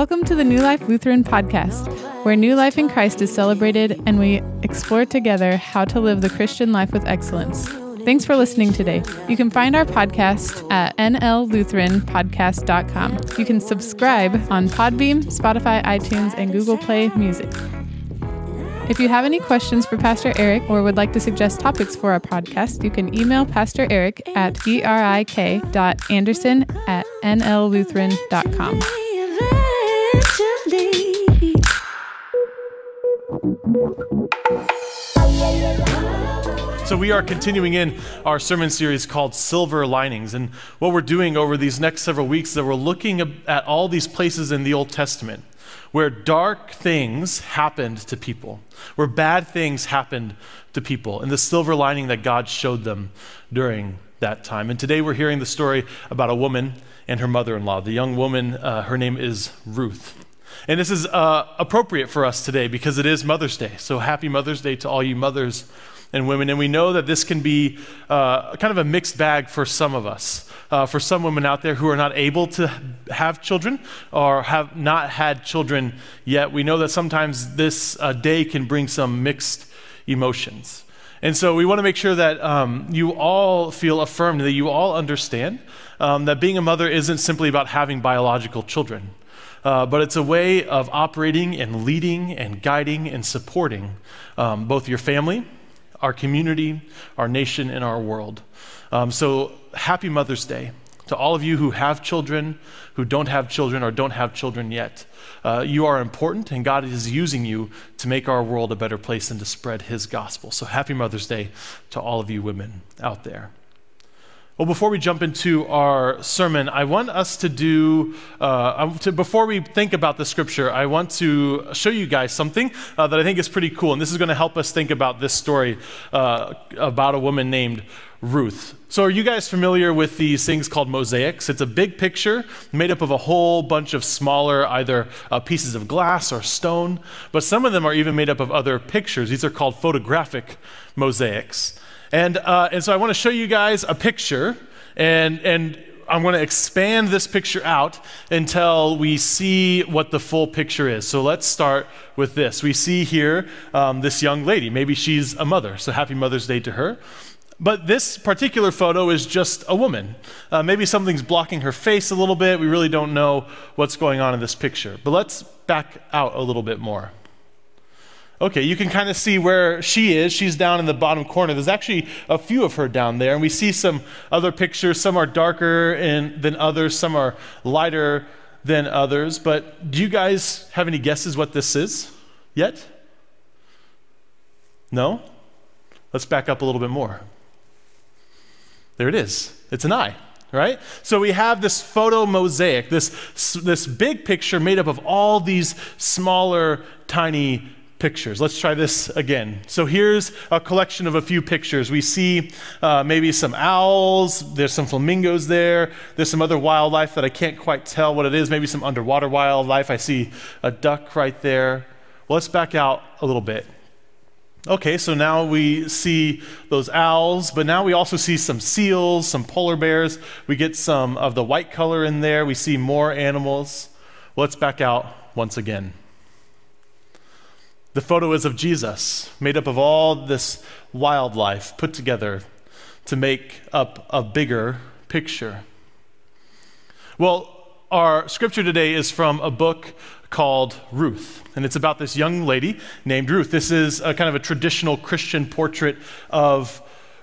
Welcome to the New Life Lutheran podcast, where new life in Christ is celebrated and we explore together how to live the Christian life with excellence. Thanks for listening today. You can find our podcast at nllutheranpodcast.com. You can subscribe on Podbean, Spotify, iTunes, and Google Play Music. If you have any questions for Pastor Eric or would like to suggest topics for our podcast, you can email Pastor Eric at erik.anderson at nllutheran.com. So, we are continuing in our sermon series called Silver Linings. And what we're doing over these next several weeks is that we're looking at all these places in the Old Testament where dark things happened to people, where bad things happened to people, and the silver lining that God showed them during that time. And today we're hearing the story about a woman and her mother in law. The young woman, uh, her name is Ruth. And this is uh, appropriate for us today because it is Mother's Day. So happy Mother's Day to all you mothers and women. And we know that this can be uh, kind of a mixed bag for some of us uh, for some women out there who are not able to have children or have not had children yet. We know that sometimes this uh, day can bring some mixed emotions. And so we want to make sure that um, you all feel affirmed, that you all understand um, that being a mother isn't simply about having biological children. Uh, but it's a way of operating and leading and guiding and supporting um, both your family, our community, our nation, and our world. Um, so happy Mother's Day to all of you who have children, who don't have children, or don't have children yet. Uh, you are important, and God is using you to make our world a better place and to spread His gospel. So happy Mother's Day to all of you women out there. Well, before we jump into our sermon, I want us to do, uh, to, before we think about the scripture, I want to show you guys something uh, that I think is pretty cool. And this is going to help us think about this story uh, about a woman named Ruth. So, are you guys familiar with these things called mosaics? It's a big picture made up of a whole bunch of smaller, either uh, pieces of glass or stone, but some of them are even made up of other pictures. These are called photographic mosaics. And, uh, and so I want to show you guys a picture, and, and I'm going to expand this picture out until we see what the full picture is. So let's start with this. We see here um, this young lady. Maybe she's a mother, so happy Mother's Day to her. But this particular photo is just a woman. Uh, maybe something's blocking her face a little bit. We really don't know what's going on in this picture. But let's back out a little bit more. Okay, you can kind of see where she is. She's down in the bottom corner. There's actually a few of her down there, and we see some other pictures. Some are darker than others, some are lighter than others. But do you guys have any guesses what this is yet? No? Let's back up a little bit more. There it is. It's an eye right? So we have this photo mosaic, this, this big picture made up of all these smaller, tiny pictures. Let's try this again. So here's a collection of a few pictures. We see uh, maybe some owls, there's some flamingos there, there's some other wildlife that I can't quite tell what it is, maybe some underwater wildlife. I see a duck right there. Well, let's back out a little bit. Okay, so now we see those owls, but now we also see some seals, some polar bears. We get some of the white color in there. We see more animals. Let's back out once again. The photo is of Jesus, made up of all this wildlife put together to make up a bigger picture. Well, our scripture today is from a book called Ruth, and it's about this young lady named Ruth. This is a kind of a traditional Christian portrait of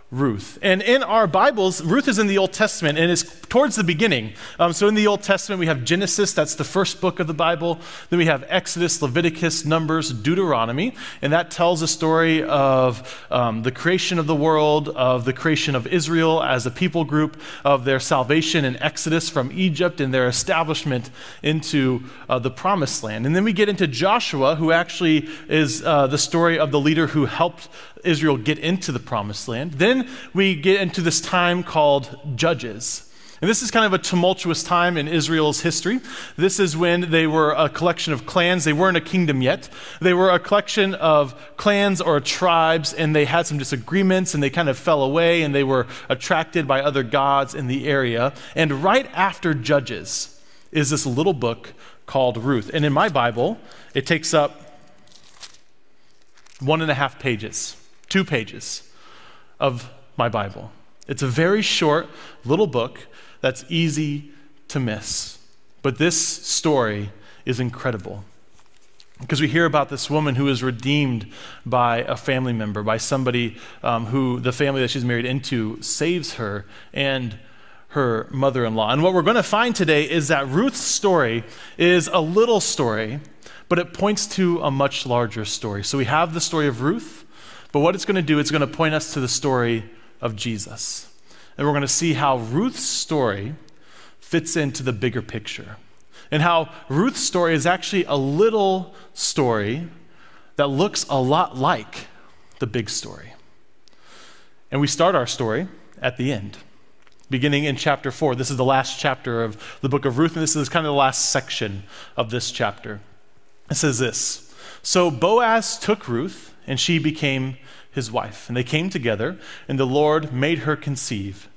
Ruth. And in our Bibles, Ruth is in the Old Testament and is towards the beginning. Um, so in the Old Testament, we have Genesis, that's the first book of the Bible. Then we have Exodus, Leviticus, Numbers, Deuteronomy. And that tells a story of um, the creation of the world, of the creation of Israel as a people group, of their salvation in Exodus from Egypt and their establishment into uh, the promised land. And then we get into Joshua, who actually is uh, the story of the leader who helped Israel get into the promised land. Then we get into this time called Judges. And this is kind of a tumultuous time in Israel's history. This is when they were a collection of clans. They weren't a kingdom yet. They were a collection of clans or tribes, and they had some disagreements, and they kind of fell away, and they were attracted by other gods in the area. And right after Judges, is this little book called Ruth. And in my Bible, it takes up one and a half pages, two pages of my Bible. It's a very short little book that's easy to miss. But this story is incredible. Because we hear about this woman who is redeemed by a family member, by somebody um, who the family that she's married into saves her and her mother in law. And what we're going to find today is that Ruth's story is a little story, but it points to a much larger story. So we have the story of Ruth, but what it's going to do, it's going to point us to the story of Jesus. And we're going to see how Ruth's story fits into the bigger picture and how Ruth's story is actually a little story that looks a lot like the big story. And we start our story at the end, beginning in chapter 4. This is the last chapter of the book of Ruth, and this is kind of the last section of this chapter. It says this So Boaz took Ruth, and she became his wife. And they came together, and the Lord made her conceive,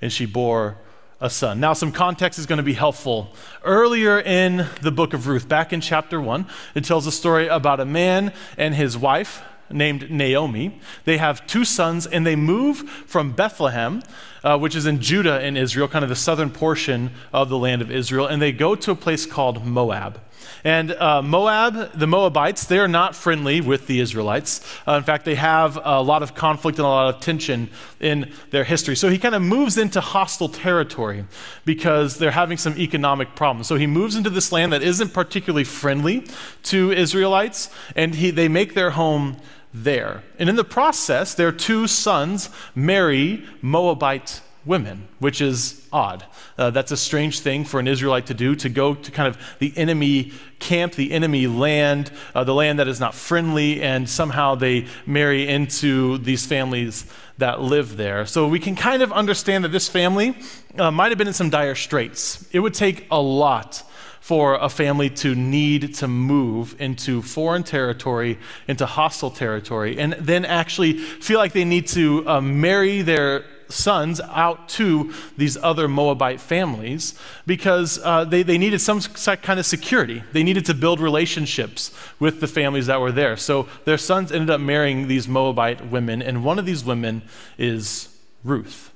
and she bore a son. Now, some context is going to be helpful. Earlier in the book of Ruth, back in chapter 1, it tells a story about a man and his wife named Naomi. They have two sons, and they move from Bethlehem, uh, which is in Judah in Israel, kind of the southern portion of the land of Israel, and they go to a place called Moab. And uh, Moab, the Moabites, they are not friendly with the Israelites. Uh, in fact, they have a lot of conflict and a lot of tension in their history. So he kind of moves into hostile territory because they're having some economic problems. So he moves into this land that isn't particularly friendly to Israelites, and he, they make their home there. And in the process, their two sons marry Moabite women, which is odd. Uh, that's a strange thing for an Israelite to do, to go to kind of the enemy camp, the enemy land, uh, the land that is not friendly, and somehow they marry into these families that live there. So we can kind of understand that this family uh, might have been in some dire straits. It would take a lot for a family to need to move into foreign territory, into hostile territory, and then actually feel like they need to uh, marry their sons out to these other Moabite families because uh, they, they needed some kind of security. They needed to build relationships with the families that were there. So their sons ended up marrying these Moabite women, and one of these women is Ruth.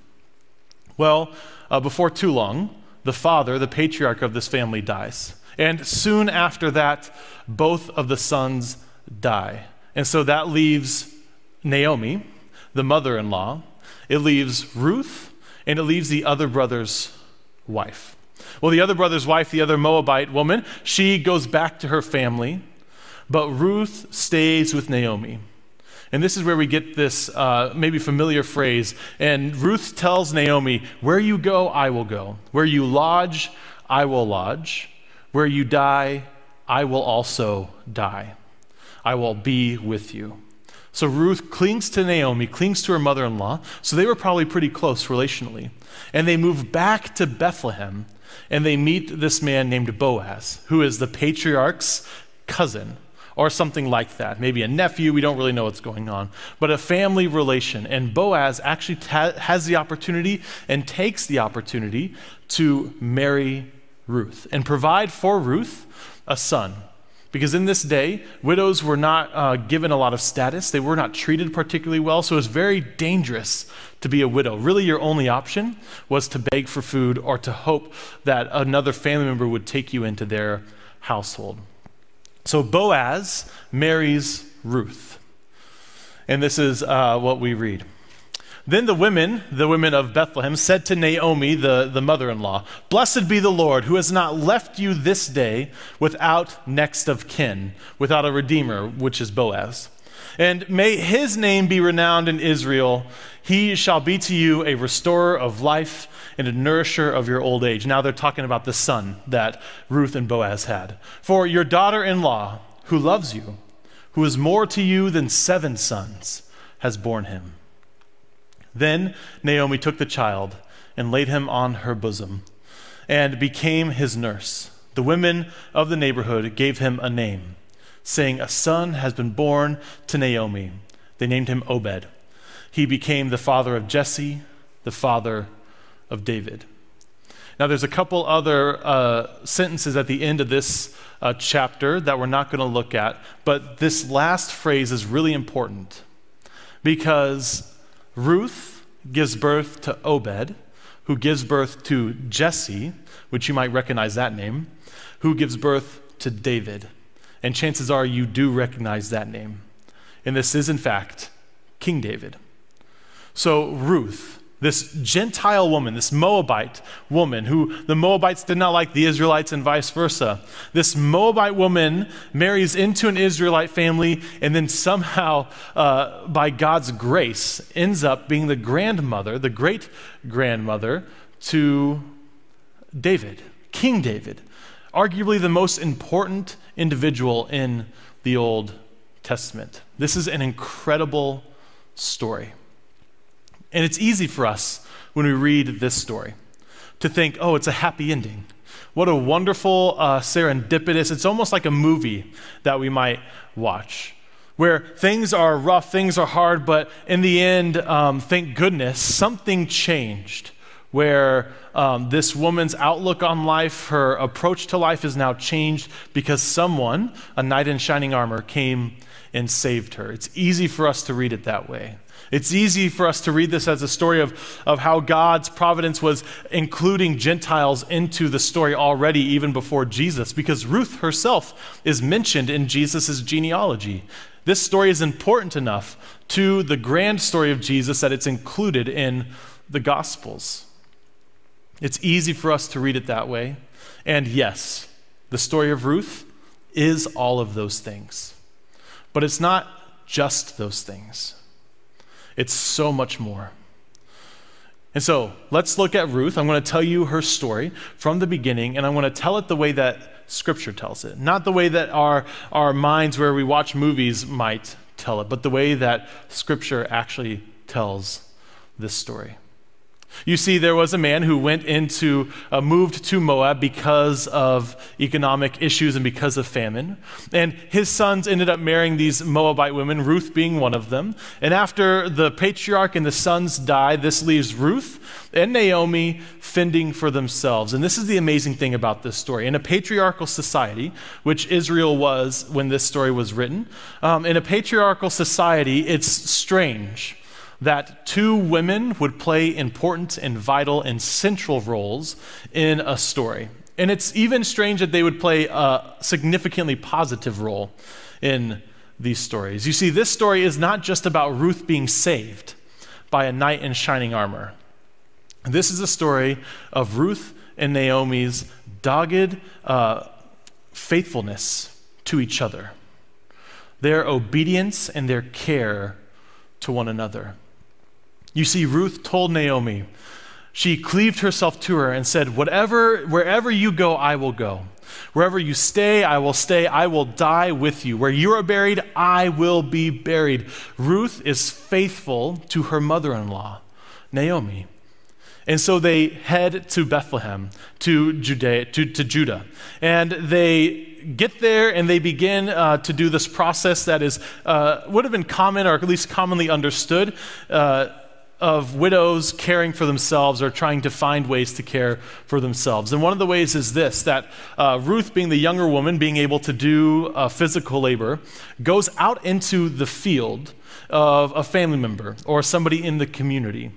Well, uh, before too long, the father, the patriarch of this family, dies. And soon after that, both of the sons die. And so that leaves Naomi, the mother in law, it leaves Ruth, and it leaves the other brother's wife. Well, the other brother's wife, the other Moabite woman, she goes back to her family, but Ruth stays with Naomi. And this is where we get this uh, maybe familiar phrase. And Ruth tells Naomi, Where you go, I will go. Where you lodge, I will lodge. Where you die, I will also die. I will be with you. So Ruth clings to Naomi, clings to her mother in law. So they were probably pretty close relationally. And they move back to Bethlehem and they meet this man named Boaz, who is the patriarch's cousin or something like that. Maybe a nephew, we don't really know what's going on, but a family relation. And Boaz actually ta- has the opportunity and takes the opportunity to marry Ruth and provide for Ruth a son. Because in this day, widows were not uh, given a lot of status. They were not treated particularly well. So it was very dangerous to be a widow. Really, your only option was to beg for food or to hope that another family member would take you into their household. So Boaz marries Ruth. And this is uh, what we read. Then the women, the women of Bethlehem, said to Naomi, the, the mother in law, Blessed be the Lord, who has not left you this day without next of kin, without a redeemer, which is Boaz. And may his name be renowned in Israel. He shall be to you a restorer of life and a nourisher of your old age. Now they're talking about the son that Ruth and Boaz had. For your daughter in law, who loves you, who is more to you than seven sons, has borne him. Then Naomi took the child and laid him on her bosom and became his nurse. The women of the neighborhood gave him a name, saying, A son has been born to Naomi. They named him Obed. He became the father of Jesse, the father of David. Now, there's a couple other uh, sentences at the end of this uh, chapter that we're not going to look at, but this last phrase is really important because Ruth gives birth to Obed, who gives birth to Jesse, which you might recognize that name, who gives birth to David. And chances are you do recognize that name. And this is, in fact, King David. So, Ruth, this Gentile woman, this Moabite woman, who the Moabites did not like the Israelites and vice versa. This Moabite woman marries into an Israelite family and then somehow, uh, by God's grace, ends up being the grandmother, the great grandmother to David, King David, arguably the most important individual in the Old Testament. This is an incredible story. And it's easy for us when we read this story to think, oh, it's a happy ending. What a wonderful uh, serendipitous, it's almost like a movie that we might watch where things are rough, things are hard, but in the end, um, thank goodness, something changed. Where um, this woman's outlook on life, her approach to life is now changed because someone, a knight in shining armor, came and saved her. It's easy for us to read it that way. It's easy for us to read this as a story of, of how God's providence was including Gentiles into the story already, even before Jesus, because Ruth herself is mentioned in Jesus' genealogy. This story is important enough to the grand story of Jesus that it's included in the Gospels. It's easy for us to read it that way. And yes, the story of Ruth is all of those things. But it's not just those things. It's so much more. And so let's look at Ruth. I'm going to tell you her story from the beginning, and I'm going to tell it the way that Scripture tells it, not the way that our, our minds, where we watch movies, might tell it, but the way that Scripture actually tells this story. You see, there was a man who went into, uh, moved to Moab because of economic issues and because of famine. And his sons ended up marrying these Moabite women, Ruth being one of them. And after the patriarch and the sons die, this leaves Ruth and Naomi fending for themselves. And this is the amazing thing about this story. In a patriarchal society, which Israel was when this story was written, um, in a patriarchal society, it's strange that two women would play important and vital and central roles in a story. And it's even strange that they would play a significantly positive role in these stories. You see, this story is not just about Ruth being saved by a knight in shining armor. This is a story of Ruth and Naomi's dogged uh, faithfulness to each other, their obedience and their care to one another. You see, Ruth told Naomi, she cleaved herself to her and said, Whatever, wherever you go, I will go. Wherever you stay, I will stay. I will die with you. Where you are buried, I will be buried. Ruth is faithful to her mother in law, Naomi. And so they head to Bethlehem, to, Judea, to, to Judah. And they get there and they begin uh, to do this process that is, uh, would have been common or at least commonly understood. Uh, of widows caring for themselves or trying to find ways to care for themselves. And one of the ways is this that uh, Ruth, being the younger woman, being able to do uh, physical labor, goes out into the field of a family member or somebody in the community.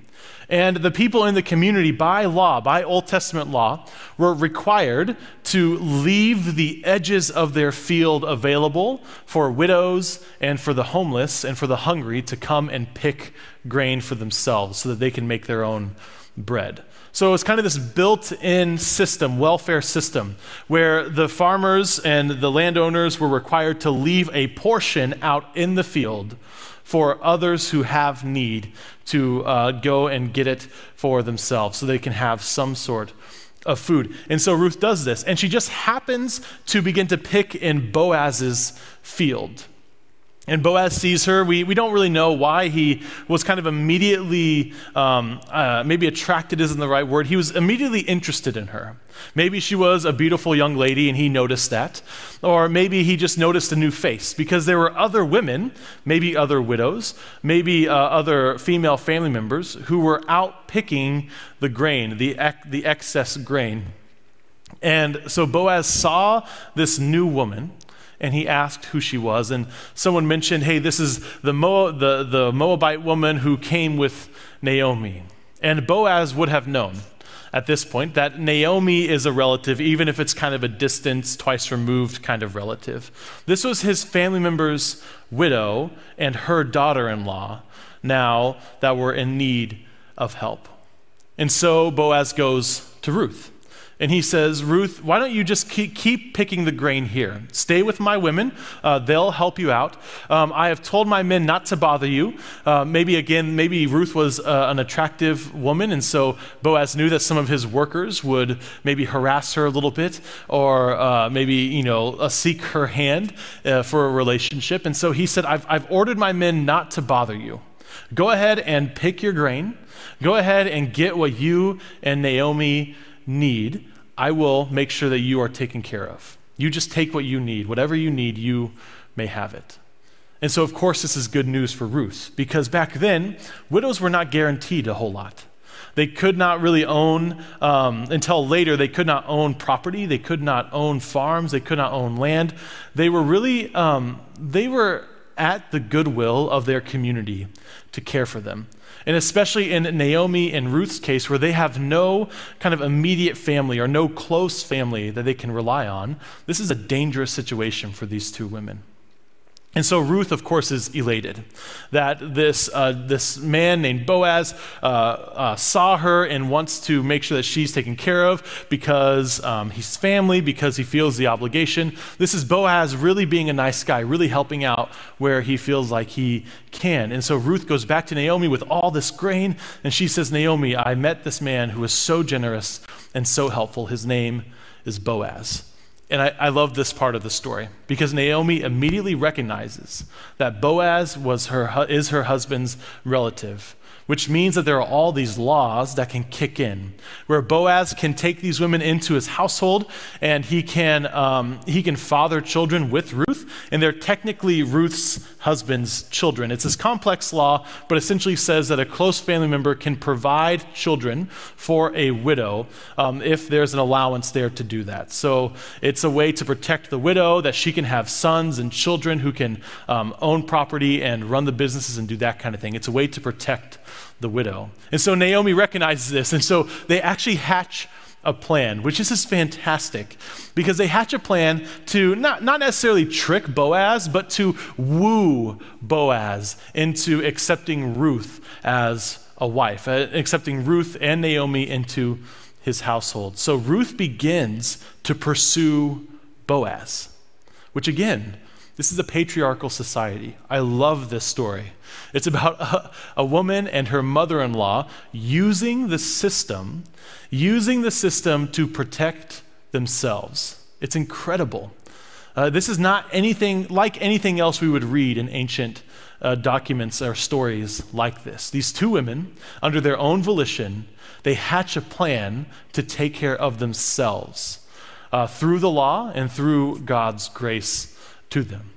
And the people in the community, by law, by Old Testament law, were required to leave the edges of their field available for widows and for the homeless and for the hungry to come and pick grain for themselves so that they can make their own bread. So it's kind of this built in system, welfare system, where the farmers and the landowners were required to leave a portion out in the field for others who have need to uh, go and get it for themselves so they can have some sort of food. And so Ruth does this, and she just happens to begin to pick in Boaz's field. And Boaz sees her. We, we don't really know why he was kind of immediately, um, uh, maybe attracted isn't the right word. He was immediately interested in her. Maybe she was a beautiful young lady and he noticed that. Or maybe he just noticed a new face because there were other women, maybe other widows, maybe uh, other female family members who were out picking the grain, the, ec- the excess grain. And so Boaz saw this new woman and he asked who she was. And someone mentioned, hey, this is the, the, the Moabite woman who came with Naomi. And Boaz would have known at this point that Naomi is a relative, even if it's kind of a distance, twice removed kind of relative. This was his family member's widow and her daughter in law now that were in need of help. And so Boaz goes to Ruth. And he says, Ruth, why don't you just keep, keep picking the grain here? Stay with my women, uh, they'll help you out. Um, I have told my men not to bother you. Uh, maybe again, maybe Ruth was uh, an attractive woman, and so Boaz knew that some of his workers would maybe harass her a little bit or uh, maybe, you know, uh, seek her hand uh, for a relationship. And so he said, I've, I've ordered my men not to bother you. Go ahead and pick your grain. Go ahead and get what you and Naomi need. I will make sure that you are taken care of. You just take what you need. Whatever you need, you may have it. And so, of course, this is good news for Ruth because back then, widows were not guaranteed a whole lot. They could not really own, um, until later, they could not own property. They could not own farms. They could not own land. They were really, um, they were at the goodwill of their community to care for them. And especially in Naomi and Ruth's case, where they have no kind of immediate family or no close family that they can rely on, this is a dangerous situation for these two women. And so Ruth, of course, is elated that this, uh, this man named Boaz uh, uh, saw her and wants to make sure that she's taken care of because um, he's family, because he feels the obligation. This is Boaz really being a nice guy, really helping out where he feels like he can. And so Ruth goes back to Naomi with all this grain, and she says, Naomi, I met this man who was so generous and so helpful. His name is Boaz. And I, I, love this part of the story because Naomi immediately recognizes that Boaz was her, is her husband's relative which means that there are all these laws that can kick in, where Boaz can take these women into his household and he can, um, he can father children with Ruth, and they're technically Ruth's husband's children. It's this complex law, but essentially says that a close family member can provide children for a widow um, if there's an allowance there to do that. So it's a way to protect the widow, that she can have sons and children who can um, own property and run the businesses and do that kind of thing. It's a way to protect the widow. And so Naomi recognizes this. And so they actually hatch a plan, which is just fantastic because they hatch a plan to not, not necessarily trick Boaz, but to woo Boaz into accepting Ruth as a wife, uh, accepting Ruth and Naomi into his household. So Ruth begins to pursue Boaz, which again, this is a patriarchal society. I love this story. It's about a, a woman and her mother in law using the system, using the system to protect themselves. It's incredible. Uh, this is not anything like anything else we would read in ancient uh, documents or stories like this. These two women, under their own volition, they hatch a plan to take care of themselves uh, through the law and through God's grace to them.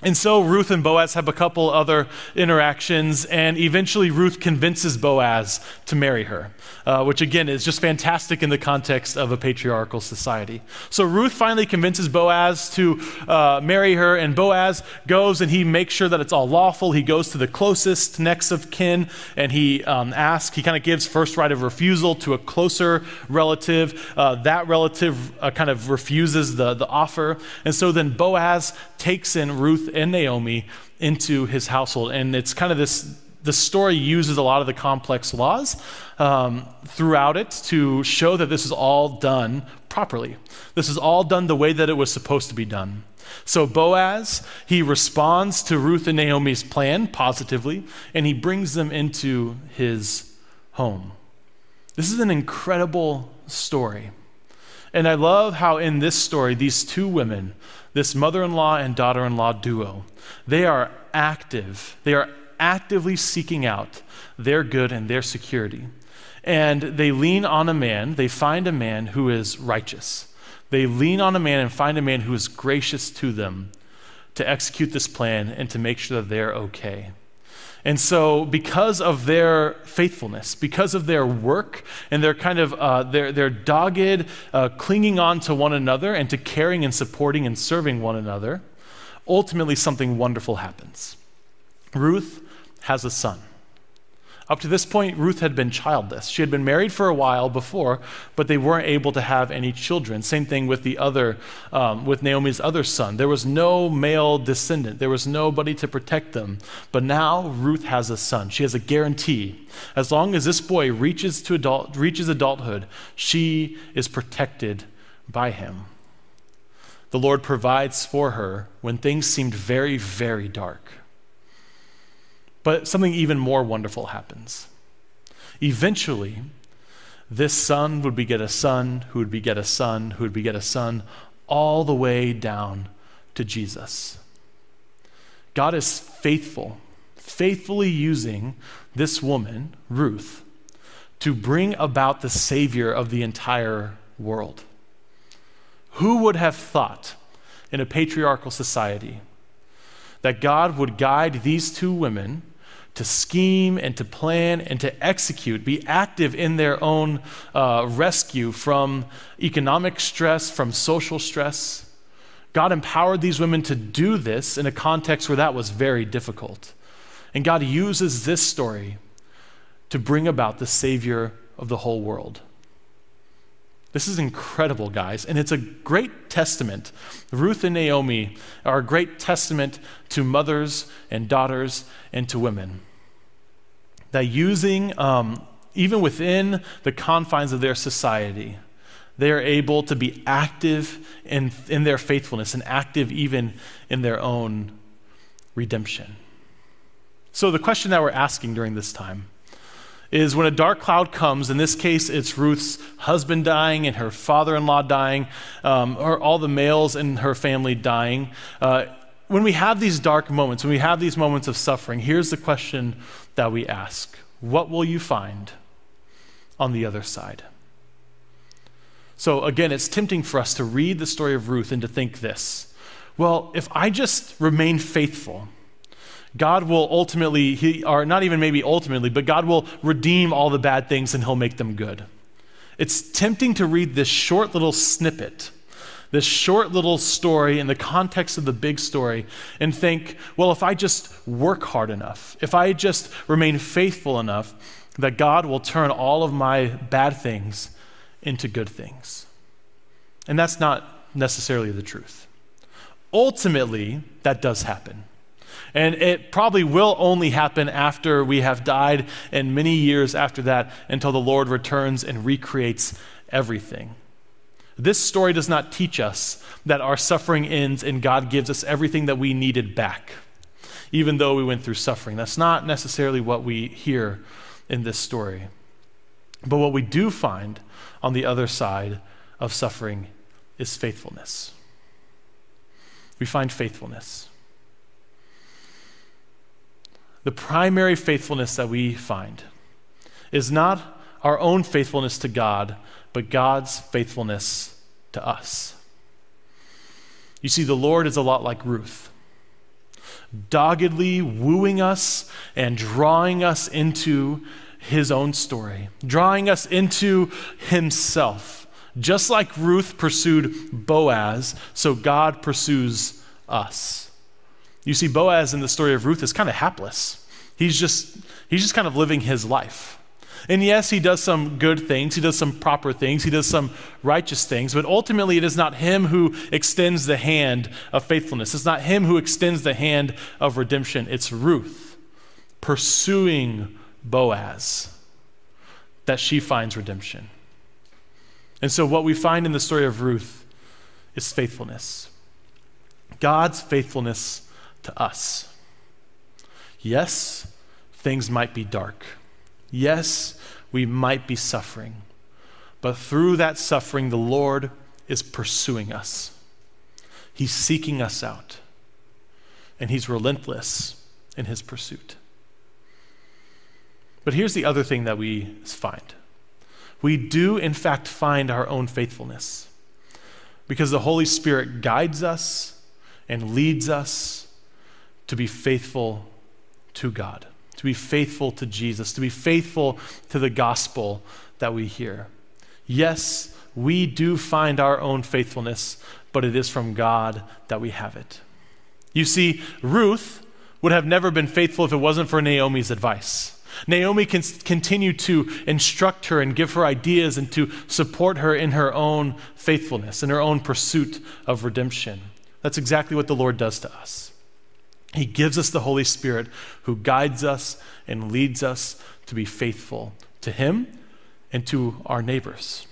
And so Ruth and Boaz have a couple other interactions, and eventually Ruth convinces Boaz to marry her, uh, which again is just fantastic in the context of a patriarchal society. So Ruth finally convinces Boaz to uh, marry her, and Boaz goes and he makes sure that it's all lawful. He goes to the closest next of kin, and he um, asks, he kind of gives first right of refusal to a closer relative. Uh, that relative uh, kind of refuses the, the offer. And so then Boaz takes in Ruth and Naomi into his household. And it's kind of this the story uses a lot of the complex laws um, throughout it to show that this is all done properly. This is all done the way that it was supposed to be done. So Boaz, he responds to Ruth and Naomi's plan positively, and he brings them into his home. This is an incredible story. And I love how in this story, these two women, this mother in law and daughter in law duo, they are active. They are actively seeking out their good and their security. And they lean on a man, they find a man who is righteous. They lean on a man and find a man who is gracious to them to execute this plan and to make sure that they're okay. And so, because of their faithfulness, because of their work and their kind of uh, their, their dogged uh, clinging on to one another and to caring and supporting and serving one another, ultimately something wonderful happens. Ruth has a son. Up to this point, Ruth had been childless. She had been married for a while before, but they weren't able to have any children. Same thing with the other, um, with Naomi's other son. There was no male descendant. There was nobody to protect them. But now Ruth has a son. She has a guarantee. As long as this boy reaches to adult, reaches adulthood, she is protected by him. The Lord provides for her when things seemed very, very dark. But something even more wonderful happens. Eventually, this son would beget a son, who would beget a son, who would beget a son, all the way down to Jesus. God is faithful, faithfully using this woman, Ruth, to bring about the Savior of the entire world. Who would have thought in a patriarchal society that God would guide these two women to scheme and to plan and to execute, be active in their own uh, rescue from economic stress, from social stress. God empowered these women to do this in a context where that was very difficult. And God uses this story to bring about the Savior of the whole world. This is incredible, guys. And it's a great testament. Ruth and Naomi are a great testament to mothers and daughters and to women. That using, um, even within the confines of their society, they are able to be active in, in their faithfulness and active even in their own redemption. So, the question that we're asking during this time is when a dark cloud comes, in this case, it's Ruth's husband dying and her father in law dying, um, or all the males in her family dying. Uh, when we have these dark moments, when we have these moments of suffering, here's the question that we ask What will you find on the other side? So, again, it's tempting for us to read the story of Ruth and to think this well, if I just remain faithful, God will ultimately, he, or not even maybe ultimately, but God will redeem all the bad things and he'll make them good. It's tempting to read this short little snippet, this short little story in the context of the big story, and think, well, if I just work hard enough, if I just remain faithful enough, that God will turn all of my bad things into good things. And that's not necessarily the truth. Ultimately, that does happen. And it probably will only happen after we have died and many years after that until the Lord returns and recreates everything. This story does not teach us that our suffering ends and God gives us everything that we needed back, even though we went through suffering. That's not necessarily what we hear in this story. But what we do find on the other side of suffering is faithfulness. We find faithfulness the primary faithfulness that we find is not our own faithfulness to God, but God's faithfulness to us. You see, the Lord is a lot like Ruth, doggedly wooing us and drawing us into his own story, drawing us into himself. Just like Ruth pursued Boaz, so God pursues us. You see, Boaz in the story of Ruth is kind of hapless. He's just, he's just kind of living his life. And yes, he does some good things, he does some proper things, he does some righteous things, but ultimately it is not him who extends the hand of faithfulness. It's not him who extends the hand of redemption. It's Ruth pursuing Boaz that she finds redemption. And so, what we find in the story of Ruth is faithfulness. God's faithfulness to us. Yes, things might be dark. Yes, we might be suffering. But through that suffering, the Lord is pursuing us. He's seeking us out, and He's relentless in His pursuit. But here's the other thing that we find we do, in fact, find our own faithfulness because the Holy Spirit guides us and leads us to be faithful to God, to be faithful to Jesus, to be faithful to the gospel that we hear. Yes, we do find our own faithfulness, but it is from God that we have it. You see, Ruth would have never been faithful if it wasn't for Naomi's advice. Naomi can continue to instruct her and give her ideas and to support her in her own faithfulness, in her own pursuit of redemption. That's exactly what the Lord does to us. He gives us the Holy Spirit who guides us and leads us to be faithful to Him and to our neighbors.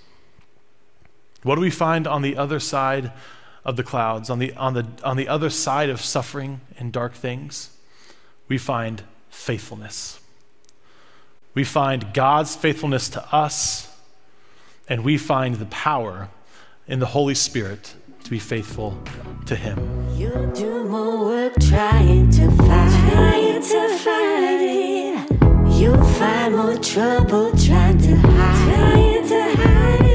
What do we find on the other side of the clouds, on the, on the, on the other side of suffering and dark things? We find faithfulness. We find God's faithfulness to us, and we find the power in the Holy Spirit to be faithful to Him. You do more work trying to find, trying to it. You find more trouble trying to hide, trying to hide.